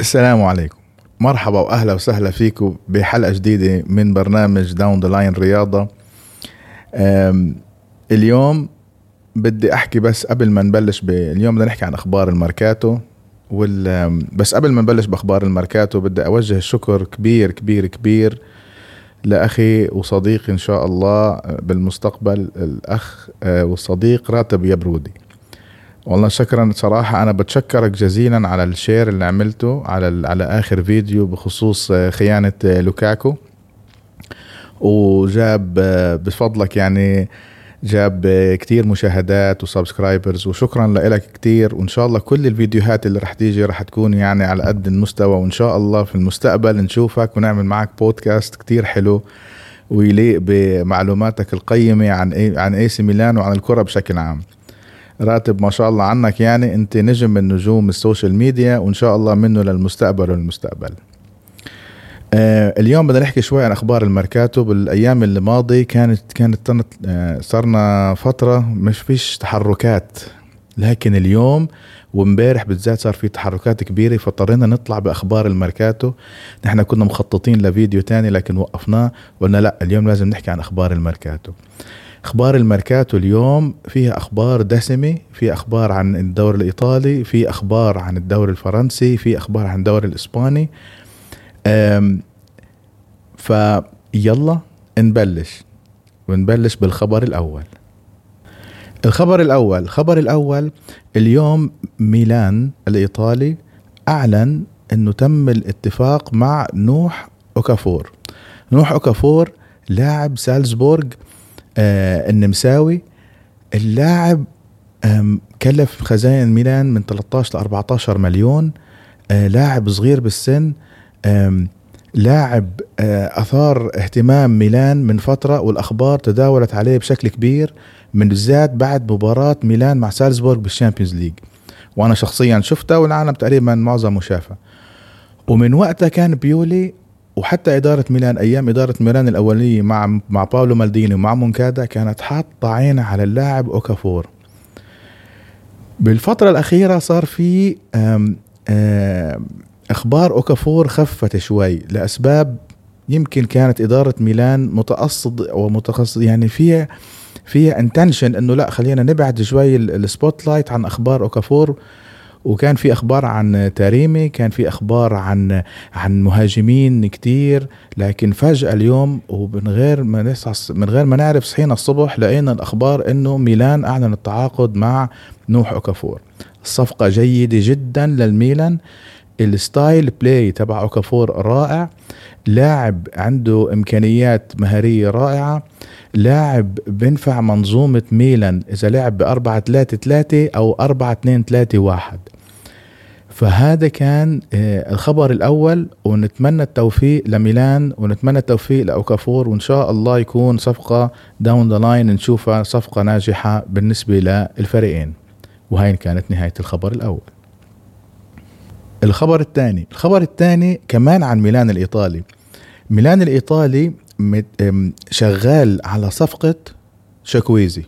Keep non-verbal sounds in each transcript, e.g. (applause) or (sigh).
السلام عليكم. مرحبا وأهلا وسهلا فيكم بحلقة جديدة من برنامج Down the Line رياضة. اليوم بدي أحكي بس قبل ما نبلش ب... اليوم بدنا نحكي عن أخبار الماركاتو وال... بس قبل ما نبلش بأخبار الماركاتو بدي أوجه الشكر كبير كبير كبير لأخي وصديقي إن شاء الله بالمستقبل الأخ آه، والصديق راتب يبرودي. والله شكرا صراحة. أنا بتشكرك جزيلا على ال share اللي عملته على على آخر فيديو بخصوص آه، خيانة آه، لوكاكو. وجاب بفضلك يعني جاب كتير مشاهدات و subscribers وشكرا لك كتير. وإن شاء الله كل الفيديوهات اللي رح تيجي رح تكون يعني على قد المستوى. وإن شاء الله في المستقبل نشوفك ونعمل معك بودكاست كتير حلو ويليق بمعلوماتك القيمة عن إيه عن إي سي ميلان وعن الكرة بشكل عام. راتب ما شاء الله عنك يعني. أنت نجم من نجوم ال social media وإن شاء الله منه للمستقبل والمستقبل. اليوم بدنا نحكي شوي عن أخبار الميركاتو. بالأيام اللي ماضي كانت كانت آه صرنا فترة مش فيش تحركات. لكن اليوم وامبارح بالذات صار في تحركات كبيرة فاضطرينا نطلع بأخبار الميركاتو. نحن كنا مخططين لفيديو تاني لكن وقفناه وقلنا لا اليوم لازم نحكي عن أخبار الميركاتو. أخبار الميركاتو اليوم فيها أخبار دسمة في أخبار عن الدوري الإيطالي في أخبار عن الدوري الفرنسي في أخبار عن الدوري الإسباني. فيلا نبلش. ونبلش بالخبر الأول. الخبر الأول الخبر الأول اليوم ميلان الإيطالي أعلن أنه تم الاتفاق مع نوح أوكافور. نوح أوكافور لاعب سالزبورغ آه النمساوي. اللاعب كلف خزائن ميلان من 13 ل 14 مليون. آه لاعب صغير بالسن لاعب آه أثار اهتمام ميلان من فترة والأخبار تداولت عليه بشكل كبير من بالذات بعد مباراة ميلان مع سالزبورغ بال Champions League. وأنا شخصيا شفتها والعالم تقريبا معظمه شافها ومن وقتها كان بيولي وحتى إدارة ميلان أيام إدارة ميلان الأولية مع مع باولو مالديني ومع مونكادا كانت حاطة عينها على اللاعب أوكافور. بالفترة الأخيرة صار في أخبار أوكافور خفت شوي لأسباب يمكن كانت إدارة ميلان متقصد ومتخصص يعني فيها فيها intention إنه لا خلينا نبعد شوي ال- ال spotlight عن أخبار أوكافور. وكان في أخبار عن تاريمي كان في أخبار عن عن مهاجمين كتير. لكن فجأة اليوم ومن غير ما نصحى من غير ما نعرف صحينا الصبح لقينا الأخبار إنه ميلان اعلن التعاقد مع نوح أوكافور. الصفقة جيدة جدا للميلان. ال style play تبع اوكافور رائع لاعب عنده إمكانيات مهارية رائعة. لاعب بينفع منظومة ميلان إذا لعب ب 4 3 3 أو 4 2 3 1 فهذا كان آه، الخبر الأول ونتمنى التوفيق لميلان ونتمنى التوفيق لأوكافور وإن شاء الله يكون صفقة down the line نشوفها صفقة ناجحة بالنسبة للفريقين. وهي كانت نهاية الخبر الأول. الخبر الثاني. الخبر الثاني كمان عن ميلان الإيطالي. ميلان أم، شغال على صفقة شاكويزي.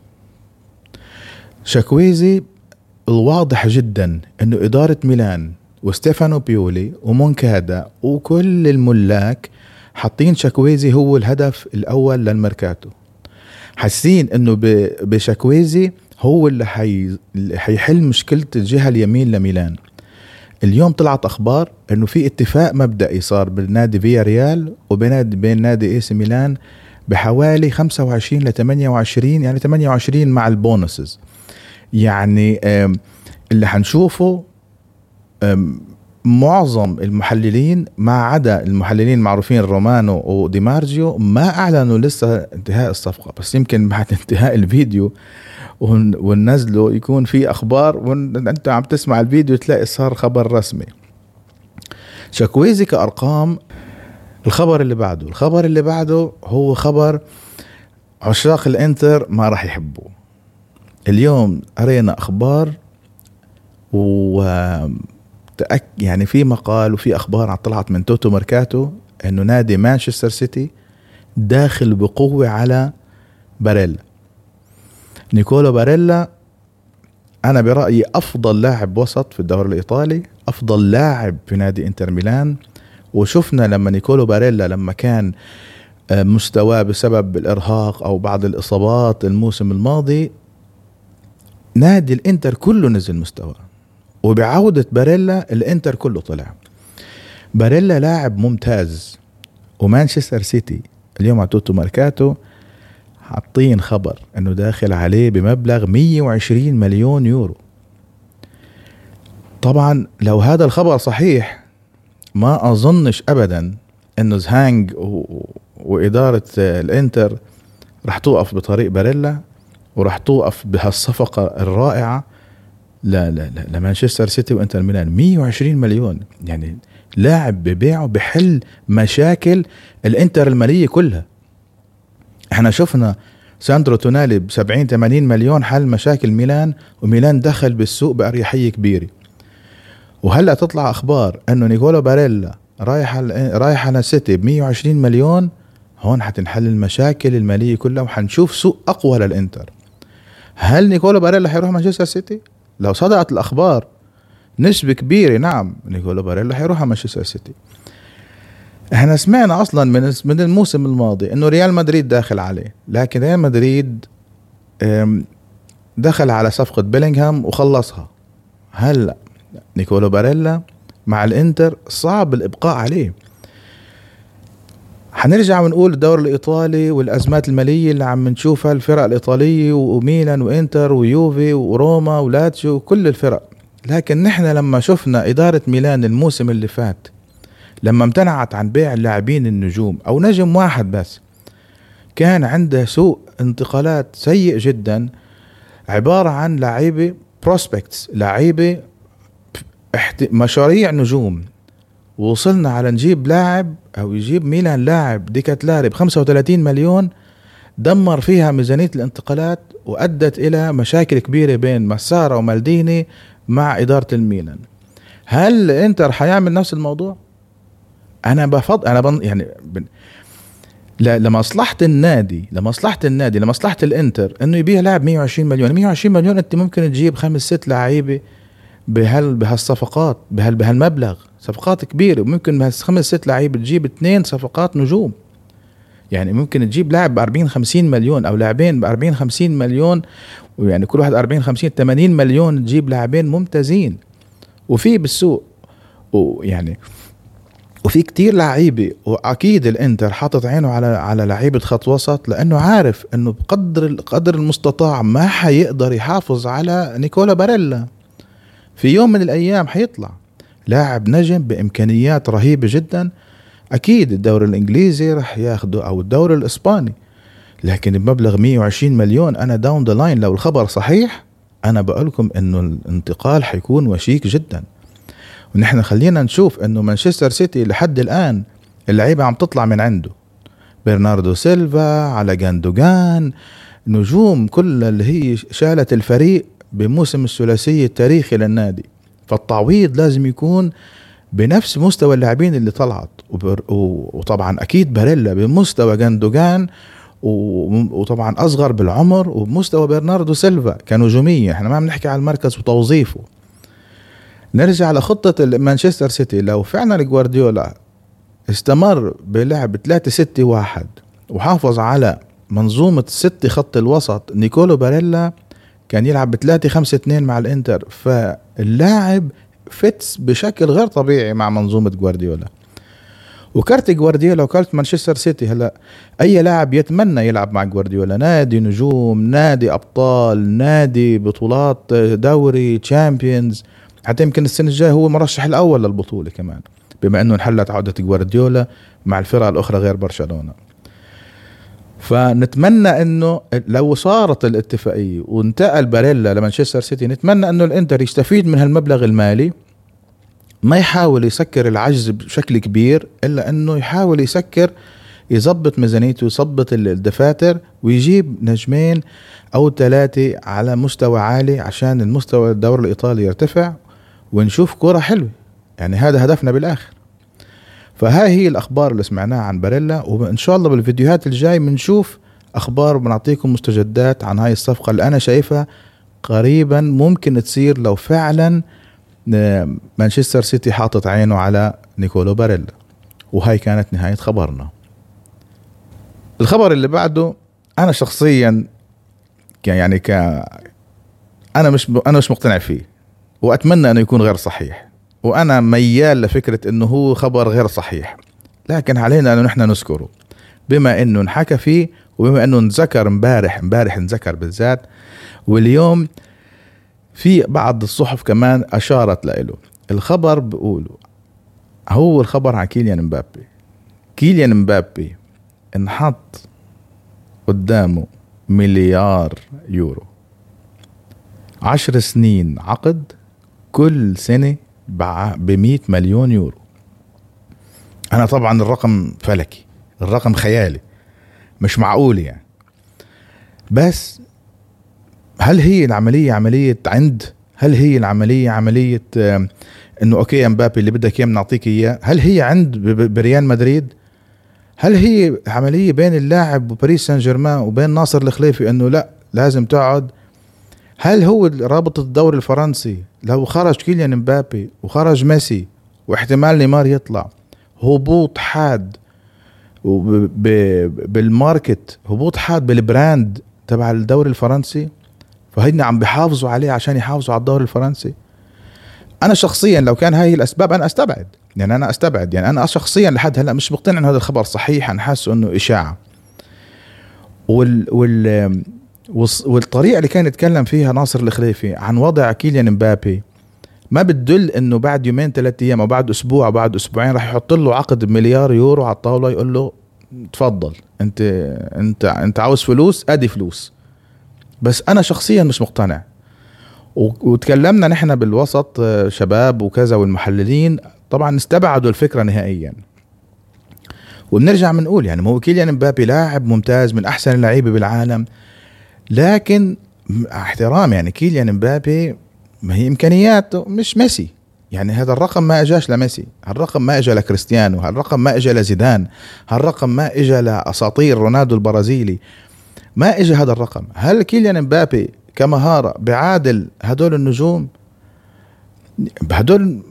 شاكويزي الواضح جدا إنه إدارة ميلان وستيفانو بيولي ومونكادا وكل الملاك حاطين شاكويزي هو الهدف الأول للميركاتو. حاسين إنه بشاكويزي هو اللي حي... حيحل مشكلة الجهة اليمين لميلان. اليوم طلعت أخبار إنه في اتفاق مبدئي صار بين نادي فيا ريال وبين بين نادي إي سي ميلان بحوالي 25 ل 28 يعني 28 مع البونسز. يعني اللي حنشوفه معظم المحللين ما عدا المحللين المعروفين رومانو وديمارجيو ما أعلنوا لسه انتهاء الصفقة. بس يمكن بعد (laughs) انتهاء الفيديو ون- وننزله يكون في أخبار وانت عم تسمع الفيديو تلاقي صار خبر رسمي. شاكويزي كأرقام الخبر اللي بعده الخبر اللي بعده هو خبر عشاق الإنتر ما راح يحبوه. اليوم قرينا أخبار و تأك يعني في مقال وفي أخبار طلعت من توتو ماركاتو إنه نادي مانشستر سيتي داخل بقوة على باريلا. نيكولو باريلا أنا برأيي أفضل لاعب وسط في الدوري الإيطالي أفضل لاعب في نادي إنتر ميلان. وشفنا لما نيكولو باريلا لما كان آه، مستواه بسبب الإرهاق أو بعض الإصابات الموسم الماضي نادي الإنتر كله نزل مستواه. وبعودة باريلا الإنتر كله طلع. باريلا لاعب ممتاز ومانشستر سيتي اليوم على توتو ماركاتو حاطين خبر إنه داخل عليه بمبلغ 120 مليون يورو. طبعا لو هذا الخبر صحيح ما أظنش ابدا إنه زهانج و... وإدارة الإنتر راح توقف بطريق باريلا وراح توقف بهالصفقة الرائعة لا لا لا لمانشستر سيتي وإنتر ميلان. 120 مليون. يعني لاعب ببيعه بحل مشاكل الإنتر المالية كلها. إحنا شفنا ساندرو تونالي ب 70 80 مليون حل مشاكل ميلان وميلان دخل بالسوق بأريحية كبيرة. وهلأ تطلع أخبار إنه نيكولو باريلا رايح على رايح على سيتي ب 120 مليون. هون حتنحل المشاكل المالية كلها وحنشوف سوق أقوى للإنتر. هل نيكولو باريلا حيروح مانشستر سيتي؟ لو صدقت الأخبار نسبة كبيرة نعم نيكولو باريلا حيروح على مانشستر سيتي. إحنا سمعنا أصلا من من الموسم الماضي إنه ريال مدريد داخل عليه لكن ريال مدريد دخل على صفقة بيلينغهام وخلصها. هلأ نيكولو باريلا مع الإنتر صعب الإبقاء عليه. حنرجع ونقول الدوري الإيطالي والأزمات المالية اللي عم نشوفها الفرق الإيطالية وميلان وإنتر ويوفي وروما ولاتشو وكل الفرق. لكن نحن لما شفنا إدارة ميلان الموسم اللي فات لما امتنعت عن بيع اللاعبين النجوم أو نجم واحد بس كان عنده سوء انتقالات سيء جدا عبارة عن لعيبة prospects لعيبة مشاريع نجوم. وصلنا على نجيب لاعب أو يجيب ميلان لاعب دي كاتلاري ب 35 مليون دمر فيها ميزانية الانتقالات وأدت إلى مشاكل كبيرة بين مسارة ومالديني مع إدارة الميلان. هل إنتر حيعمل نفس الموضوع؟ أنا بفضل أنا بن يعني بن لمصلحة النادي لمصلحة النادي لمصلحة الإنتر إنه يبيع لاعب 120 مليون. 120 مليون أنت ممكن تجيب خمس ست لعيبة بهال بهالصفقات بهال بهالمبلغ. صفقات كبيرة وممكن بهالخمس ست لعيبة تجيب اثنين صفقات نجوم. يعني ممكن تجيب لاعب ب 40 50 مليون أو لاعبين ب 40 50 مليون ويعني كل واحد 40 50 80 مليون تجيب لاعبين ممتازين. وفي بالسوق ويعني وفي كتير لعيبة وأكيد الإنتر حاطط عينه على على لعيبة خط وسط لأنه عارف إنه بقدر القدر المستطاع ما حيقدر يحافظ على نيكولا باريلا. في يوم من الأيام حيطلع. لاعب نجم بإمكانيات رهيبة جدا. أكيد الدوري الإنجليزي رح ياخده أو الدوري الإسباني. لكن بمبلغ 120 مليون أنا down the line لو الخبر صحيح أنا بقول لكم إنه الانتقال حيكون وشيك جدا. ونحن خلينا نشوف إنه مانشستر سيتي لحد الآن اللعيبة عم تطلع من عنده. برناردو سيلفا إلكاي جاندوجان نجوم كل اللي هي شالت الفريق بموسم الثلاثيه التاريخي للنادي. فالتعويض لازم يكون بنفس مستوى اللاعبين اللي طلعت. وطبعا أكيد باريلا بمستوى جاندوجان وطبعا أصغر بالعمر وبمستوى برناردو سيلفا كنجومية. إحنا ما عم نحكي على المركز وتوظيفه. نرجع لخطة مانشستر سيتي. لو فعلا جوارديولا استمر بلعب 3 6 1 وحافظ على منظومة ست خط الوسط نيكولو باريلا كان يلعب ب 3 5 2 مع الإنتر فاللاعب fits بشكل غير طبيعي مع منظومة جوارديولا. و card جوارديولا و card مانشستر سيتي هلا أي لاعب يتمنى يلعب مع جوارديولا؟ نادي نجوم نادي أبطال نادي بطولات دوري Champions حتى يمكن السنة الجاية هو مرشح الأول للبطولة كمان بما إنه انحلت عقدة جوارديولا مع الفرق الأخرى غير برشلونة. فنتمنى إنه لو صارت الاتفاقية وانتقل باريلا لمانشستر سيتي نتمنى إنه الإنتر يستفيد من هالمبلغ المالي ما يحاول يسكر العجز بشكل كبير إلا إنه يحاول يسكر يظبط ميزانيته يظبط الدفاتر ويجيب نجمين أو ثلاثة على مستوى عالي عشان المستوى الدوري الإيطالي يرتفع ونشوف كرة حلوة. يعني هذا هدفنا بالآخر. فهاي هي الأخبار اللي سمعناها عن باريلا وإن شاء الله بالفيديوهات الجاي بنشوف أخبار بنعطيكم مستجدات عن هاي الصفقة اللي أنا شايفها قريبا ممكن تصير لو فعلا آه، مانشستر سيتي حاطط عينه على نيكولو باريلا وهاي كانت نهاية خبرنا. الخبر اللي بعده أنا شخصيا يعني ك أنا مش أنا مش مقتنع فيه وأتمنى أنه يكون غير صحيح. وأنا ميال لفكرة إنه هو خبر غير صحيح. لكن علينا انه نحن نذكره. بما إنه انحكى فيه وبما إنه انذكر امبارح امبارح انذكر بالذات واليوم في بعض الصحف كمان أشارت له الخبر بيقولوا هو الخبر عن كيليان مبابي. كيليان مبابي انحط قدامه مليار يورو. عشر سنين عقد كل سنة ب 100 مليون يورو. أنا طبعا الرقم فلكي الرقم خيالي مش معقول يعني. بس هل هي العملية عملية عند؟ هل هي العملية عملية إنه okay يا مبابي اللي بدك إياه بنعطيك إياه؟ هل هي عند بريال مدريد؟ هل هي عملية بين اللاعب وباريس سان جيرمان وبين ناصر الخليفي إنه لا لازم تقعد؟ هل هو رابط الدوري الفرنسي لو خرج كيليان مبابي وخرج ميسي واحتمال نيمار يطلع هبوط حاد بال market هبوط حاد بال brand تبع الدوري الفرنسي؟ فهن عم بيحافظوا عليه عشان يحافظوا على الدوري الفرنسي. أنا شخصيا لو كان هاي الأسباب أنا أستبعد يعني أنا أستبعد يعني أنا شخصيا لحد هلأ مش مقتنع انه هذا الخبر صحيح أنا حاسه إنه إشاعة. وال وال والطريقة اللي كان يتكلم فيها ناصر الخليفي عن وضع كيليان مبابي ما بتدل إنه بعد يومين ثلاث أيام أو بعد أسبوع أو بعد أسبوعين راح يحط له عقد بمليار يورو على الطاولة يقول له تفضل انت انت أنت عاوز فلوس؟ أدي فلوس. بس أنا شخصيا مش مقتنع. وتكلمنا نحن بالوسط آه، شباب وكذا والمحللين طبعا استبعدوا الفكرة نهائيا. وبنرجع بنقول يعني هو كيليان مبابي لاعب ممتاز من أحسن اللعيبة بالعالم. لكن احترام يعني كيليان مبابي ما هي إمكانياته مش ميسي. يعني هذا الرقم ما إجاش لميسي. هالرقم ما اجى لكريستيانو هالرقم ما اجى لزيدان هالرقم ما اجى لأساطير رونالدو البرازيلي. ما اجى هذا الرقم. هل كيليان مبابي كمهارة بعادل هدول النجوم؟ هدول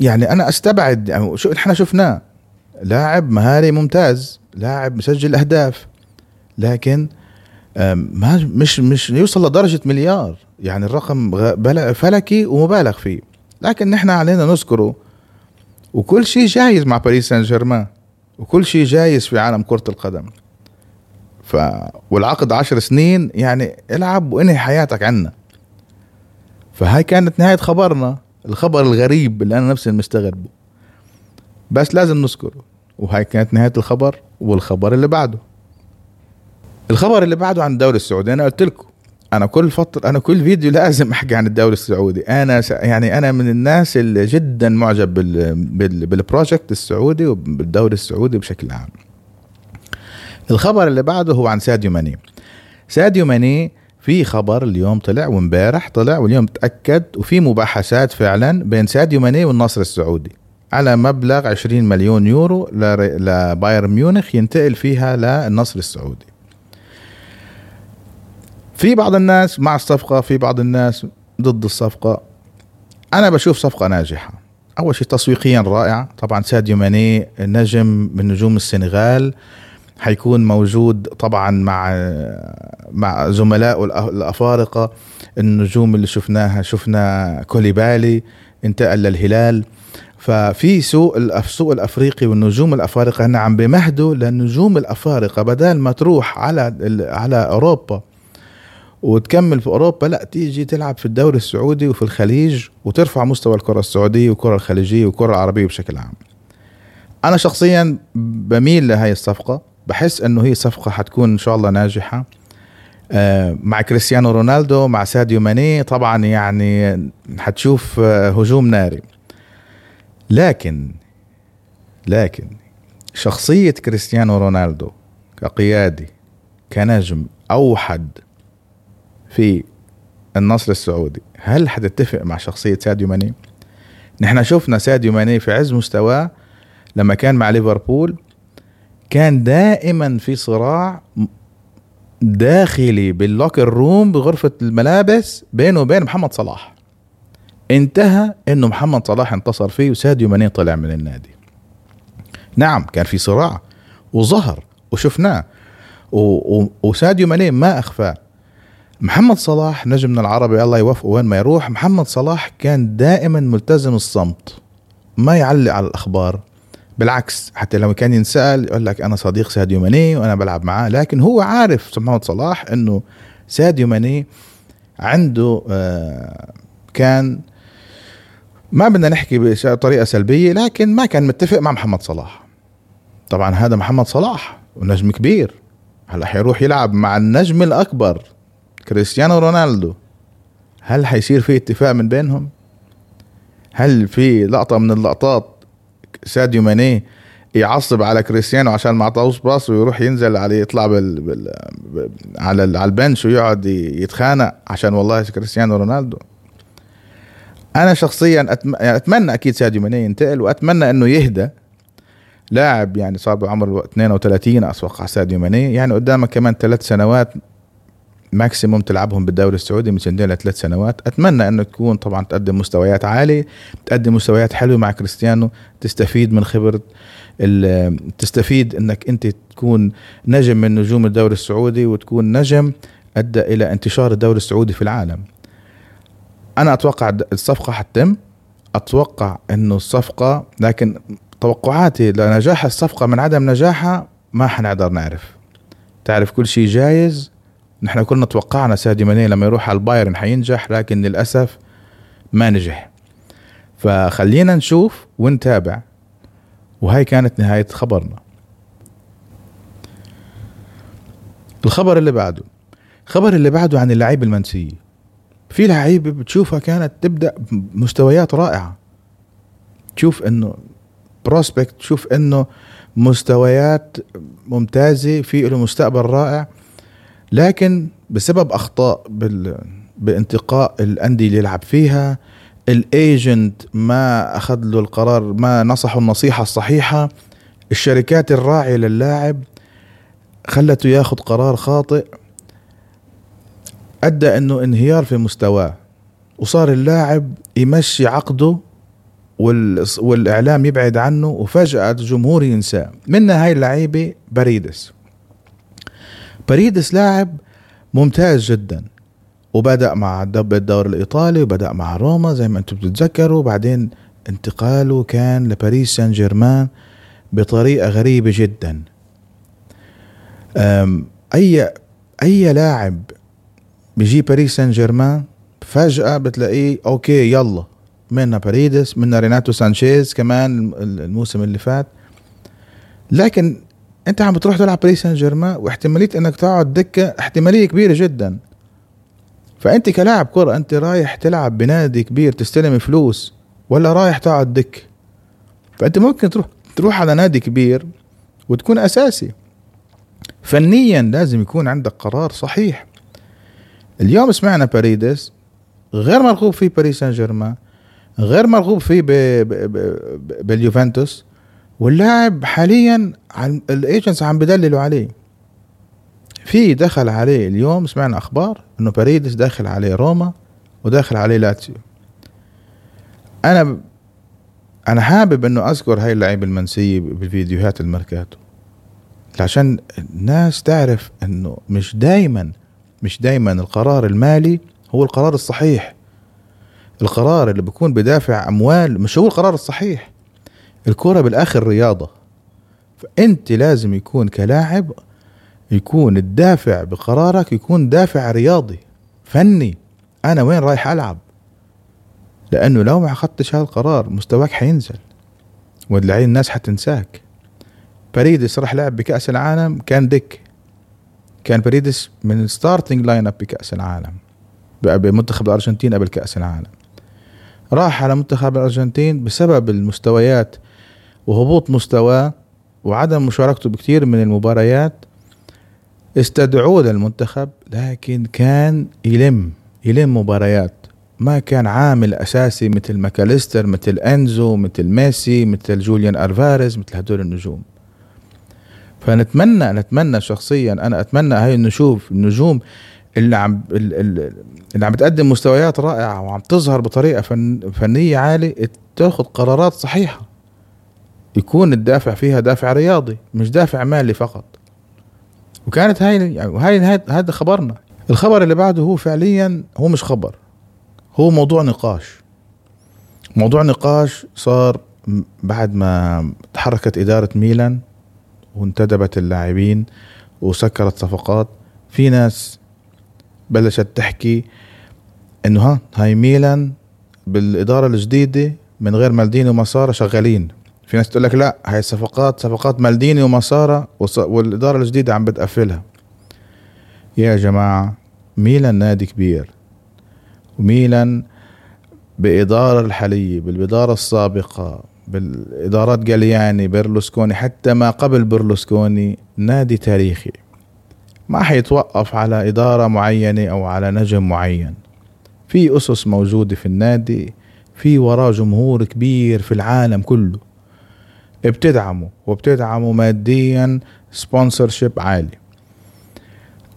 يعني أنا أستبعد يعني شو إحنا شفناه لاعب مهاري ممتاز لاعب مسجل أهداف لكن ما مش مش يوصل لدرجة مليار. يعني الرقم فلكي ومبالغ فيه. لكن نحن علينا نذكره. وكل شيء جايز مع باريس سان جيرمان وكل شيء جايز في عالم كرة القدم. ف والعقد عشر سنين يعني العب وانهي حياتك عنا. فهاي كانت نهاية خبرنا. الخبر الغريب اللي أنا نفسي مستغربه. بس لازم نذكره. وهاي كانت نهاية الخبر والخبر اللي بعده. الخبر اللي بعده عن الدوري السعودي أنا قلت لكم أنا كل فترة أنا كل فيديو (laughs) لازم أحكي عن الدوري السعودي. أنا يعني أنا من الناس اللي جدا معجب بال بال project السعودي وبالدوري السعودي بشكل عام. الخبر اللي بعده هو عن ساديو ماني. ساديو ماني في خبر اليوم طلع وامبارح طلع واليوم تأكد وفي مباحثات فعلا بين ساديو ماني والنصر السعودي. على مبلغ 20 مليون يورو لبايرن ميونخ ينتقل فيها للنصر السعودي. في بعض الناس مع الصفقة في بعض الناس ضد الصفقة. أنا بشوف صفقة ناجحة. أول شيء تسويقيا رائعه طبعا ساديو ماني نجم من نجوم السنغال حيكون موجود طبعا مع مع زملائه الأفارقة. النجوم اللي شفناها شفنا كوليبالي انتقل للهلال. ففي سوق السوق الأفريقي والنجوم الأفارقة هنا عم بمهدوا للنجوم الأفارقة بدل ما تروح على على أوروبا وتكمل في أوروبا لا تيجي تلعب في الدوري السعودي وفي الخليج وترفع مستوى الكرة السعودية والكرة الخليجية والكرة العربية بشكل عام. أنا شخصيا بميل لهي الصفقة بحس إنه هي صفقة حتكون إن شاء الله ناجحة. آه، مع كريستيانو رونالدو مع ساديو ماني طبعا يعني حتشوف آه، هجوم ناري. لكن لكن شخصية كريستيانو رونالدو كقيادي كنجم أوحد في النصر السعودي. هل حتتفق مع شخصية ساديو ماني؟ نحن شفنا ساديو ماني في عز مستواه لما كان مع ليفربول كان دائما في صراع داخلي بال locker room بغرفة الملابس بينه وبين محمد صلاح. انتهى إنه محمد صلاح انتصر فيه وساديو ماني طلع من النادي. نعم كان في صراع وظهر وشفناه وساديو ماني ما أخفاه. محمد صلاح نجمنا العربي الله يوفقه وين ما يروح. محمد صلاح كان دائما ملتزم الصمت ما يعلق على الأخبار. بالعكس حتى لما كان ينسأل يقول لك أنا صديق ساديو ماني وأنا بلعب معاه. لكن هو عارف محمد صلاح إنه ساديو ماني عنده آه كان ما بدنا نحكي بطريقة سلبية لكن ما كان متفق مع محمد صلاح. طبعا هذا محمد صلاح ونجم كبير. هلا حيروح يلعب مع النجم الأكبر. كريستيانو رونالدو هل حيصير في اتفاق من بينهم؟ هل في لقطة من اللقطات ساديو ماني يعصب على كريستيانو عشان ما أعطاهوش باص ويروح ينزل عليه يطلع بال... بال... على على البنش ويقعد يتخانق؟ عشان والله كريستيانو رونالدو. أنا شخصيا أتم... يعني أتمنى أكيد ساديو ماني ينتقل وأتمنى إنه يهدى لاعب يعني صار بعمر 32 أتوقع ساديو ماني. يعني قدامك كمان ثلاث سنوات ماكسيموم تلعبهم بالدوري السعودي من سنتين لثلاث سنوات. أتمنى انه تكون طبعا تقدم مستويات عالية تقدم مستويات حلوة مع كريستيانو تستفيد من خبرة تستفيد إنك أنت تكون نجم من نجوم الدوري السعودي وتكون نجم أدى إلى انتشار الدوري السعودي في العالم. أنا أتوقع الصفقة حتتم. أتوقع إنه الصفقة لكن توقعاتي لنجاح الصفقة من عدم نجاحها ما حنقدر نعرف. تعرف كل شيء جايز نحن كنا توقعنا سادي ماني لما يروح على البايرن حينجح لكن للأسف ما نجح. فخلينا نشوف ونتابع وهي كانت نهاية خبرنا. الخبر اللي بعده. الخبر اللي بعده عن اللعيبة المنسية في لعيبة بتشوفها كانت تبدأ بمستويات رائعة. تشوف إنه prospect تشوف إنه مستويات ممتازة في له مستقبل رائع. لكن بسبب أخطاء بال بانتقاء الأندية اللي يلعب فيها ال agent ما أخذ له القرار ما نصحه النصيحة الصحيحة. الشركات الراعية للاعب خلته ياخذ قرار خاطئ. أدى إنه انهيار في مستواه وصار اللاعب يمشي عقده والإعلام يبعد عنه وفجأة الجمهور ينساه. منها هاي اللعيبة بريدس. بريدس لاعب ممتاز جدا. وبدأ مع دب الدوري الإيطالي وبدأ مع روما زي ما أنتم بتتذكروا. بعدين انتقاله كان لباريس سان جيرمان بطريقة غريبة جدا. أي أي لاعب بيجي باريس سان جيرمان فجأة بتلاقيه okay يلا منا باريدس منا ريناتو سانشيز كمان الموسم اللي فات. لكن أنت عم بتروح تلعب باريس سان جيرمان واحتمالية إنك تقعد دكة احتمالية كبيرة جدا. فأنت كلاعب كرة أنت رايح تلعب بنادي كبير تستلم فلوس ولا رايح تقعد دكة فأنت ممكن تروح تروح على نادي كبير وتكون أساسي. فنيا لازم يكون عندك قرار صحيح. اليوم سمعنا باريدس غير مرغوب فيه باريس سان جيرمان غير مرغوب فيه باليوفنتوس. واللاعب حاليا ال agents عم بدللوا عليه. في دخل عليه اليوم سمعنا أخبار إنه باريدس داخل عليه روما وداخل عليه لاتسيو. أنا أنا حابب إنه أذكر هاي اللعيبة المنسية بالفيديوهات الميركاتو عشان الناس تعرف إنه مش دايما مش دايما القرار المالي هو القرار الصحيح. القرار اللي بيكون بدافع أموال مش هو القرار الصحيح. الكرة بالآخر رياضة. فأنت لازم يكون كلاعب يكون الدافع بقرارك يكون دافع رياضي فني. أنا وين رايح ألعب؟ لأنه لو ما أخذتش هذا القرار مستواك حينزل واللعين الناس حتنساك. باريدس راح لعب بكأس العالم كان دكة. كان باريدس من ال starting line-up بكأس العالم بمنتخب الأرجنتين قبل كأس العالم. راح على منتخب الأرجنتين بسبب المستويات وهبوط مستواه وعدم مشاركته بكثير من المباريات استدعوه للمنتخب لكن كان يلم يلم مباريات. ما كان عامل أساسي مثل ماكاليستر مثل أنزو مثل ميسي مثل جوليان أرفاريز مثل هدول النجوم. فنتمنى نتمنى شخصيا أنا أتمنى هاي نشوف النجوم اللي عم اللي عم بتقدم مستويات رائعة وعم تظهر بطريقة فن فنية عالية تاخذ قرارات صحيحة. يكون الدافع فيها دافع رياضي مش دافع مالي فقط. وكانت هاي يعني هاي هذا خبرنا. الخبر اللي بعده هو فعليا هو مش خبر هو موضوع نقاش. موضوع نقاش صار بعد ما تحركت إدارة ميلان وانتدبت اللاعبين وسكرت صفقات في ناس بلشت تحكي إنه ها هاي ميلان بالإدارة الجديدة من غير مالديني ومسارة شغالين. في ناس تقول لك لا هاي الصفقات صفقات مالديني ومسارة والإدارة الجديدة عم بتقفلها. يا جماعة ميلان نادي كبير. وميلان بإدارة الحالية بالإدارة السابقة بالإدارات جالياني بيرلوسكوني حتى ما قبل بيرلوسكوني نادي تاريخي. ما حيتوقف على إدارة معينة أو على نجم معين. في أسس موجودة في النادي في وراه جمهور كبير في العالم كله. بتدعمه وبتدعمه ماديا سبونسرشيب عالي.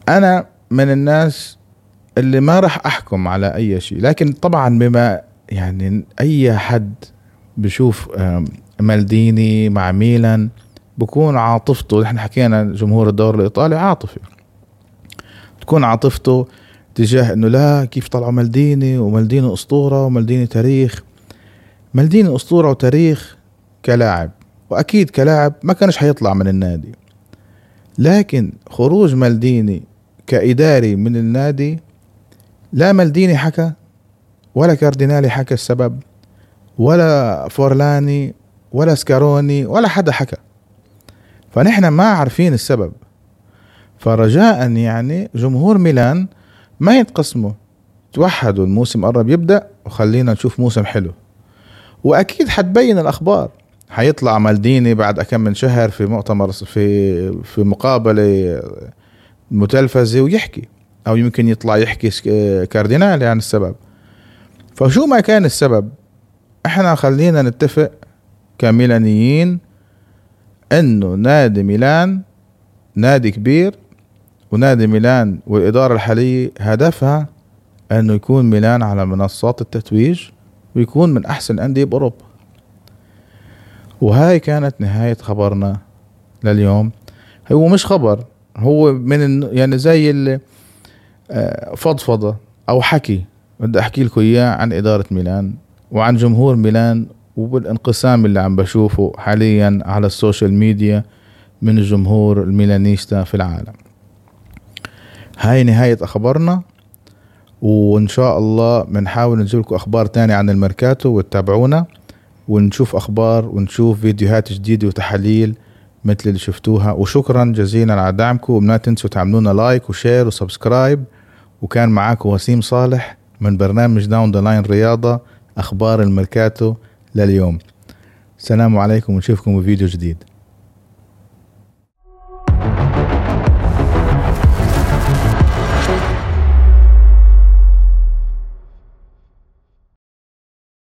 أنا من الناس اللي ما راح أحكم على أي شيء لكن طبعا بما يعني أي حد بشوف مالديني مع ميلان بكون عاطفته نحن حكينا جمهور الدوري الإيطالي عاطفي. تكون عاطفته تجاه إنه لا كيف طلعوا مالديني؟ ومالديني أسطورة ومالديني تاريخ. مالديني أسطورة وتاريخ كلاعب. وأكيد كلاعب ما كانش حيطلع من النادي. لكن خروج مالديني كإداري من النادي لا مالديني حكى ولا كاردينالي حكى السبب ولا فورلاني ولا سكاروني ولا حدا حكى. فنحن ما عارفين السبب. فرجاء يعني جمهور ميلان ما يتقسموا. توحدوا الموسم قرب يبدأ وخلينا نشوف موسم حلو. وأكيد حتبين الأخبار. حيطلع مالديني بعد كم من شهر في مؤتمر في في مقابلة متلفزة ويحكي. أو يمكن يطلع يحكي كاردينالي عن السبب. فشو ما كان السبب؟ إحنا خلينا نتفق كميلانيين إنه نادي ميلان نادي كبير ونادي ميلان والإدارة الحالية هدفها أنه يكون ميلان على منصات التتويج ويكون من أحسن أندية بأوروبا. وهاي كانت نهاية خبرنا لليوم. هو مش خبر هو من يعني زي آه، فضفضة أو حكي. بدي أحكي لكم إياه عن إدارة ميلان وعن جمهور ميلان وبالانقسام اللي عم بشوفه حاليا على ال social media من الجمهور الميلانيستا في العالم. هاي نهاية أخبارنا وإن شاء الله بنحاول نجيب لكم أخبار تانية عن الميركاتو وتتابعونا. ونشوف أخبار ونشوف فيديوهات جديدة وتحاليل مثل اللي شفتوها. وشكرا جزيلا على دعمكم وما تنسوا تعملونا like و share و subscribe. وكان معاكم وسيم صالح من برنامج Down the Line رياضة أخبار الميركاتو لليوم. السلام عليكم ونشوفكم بفيديو جديد.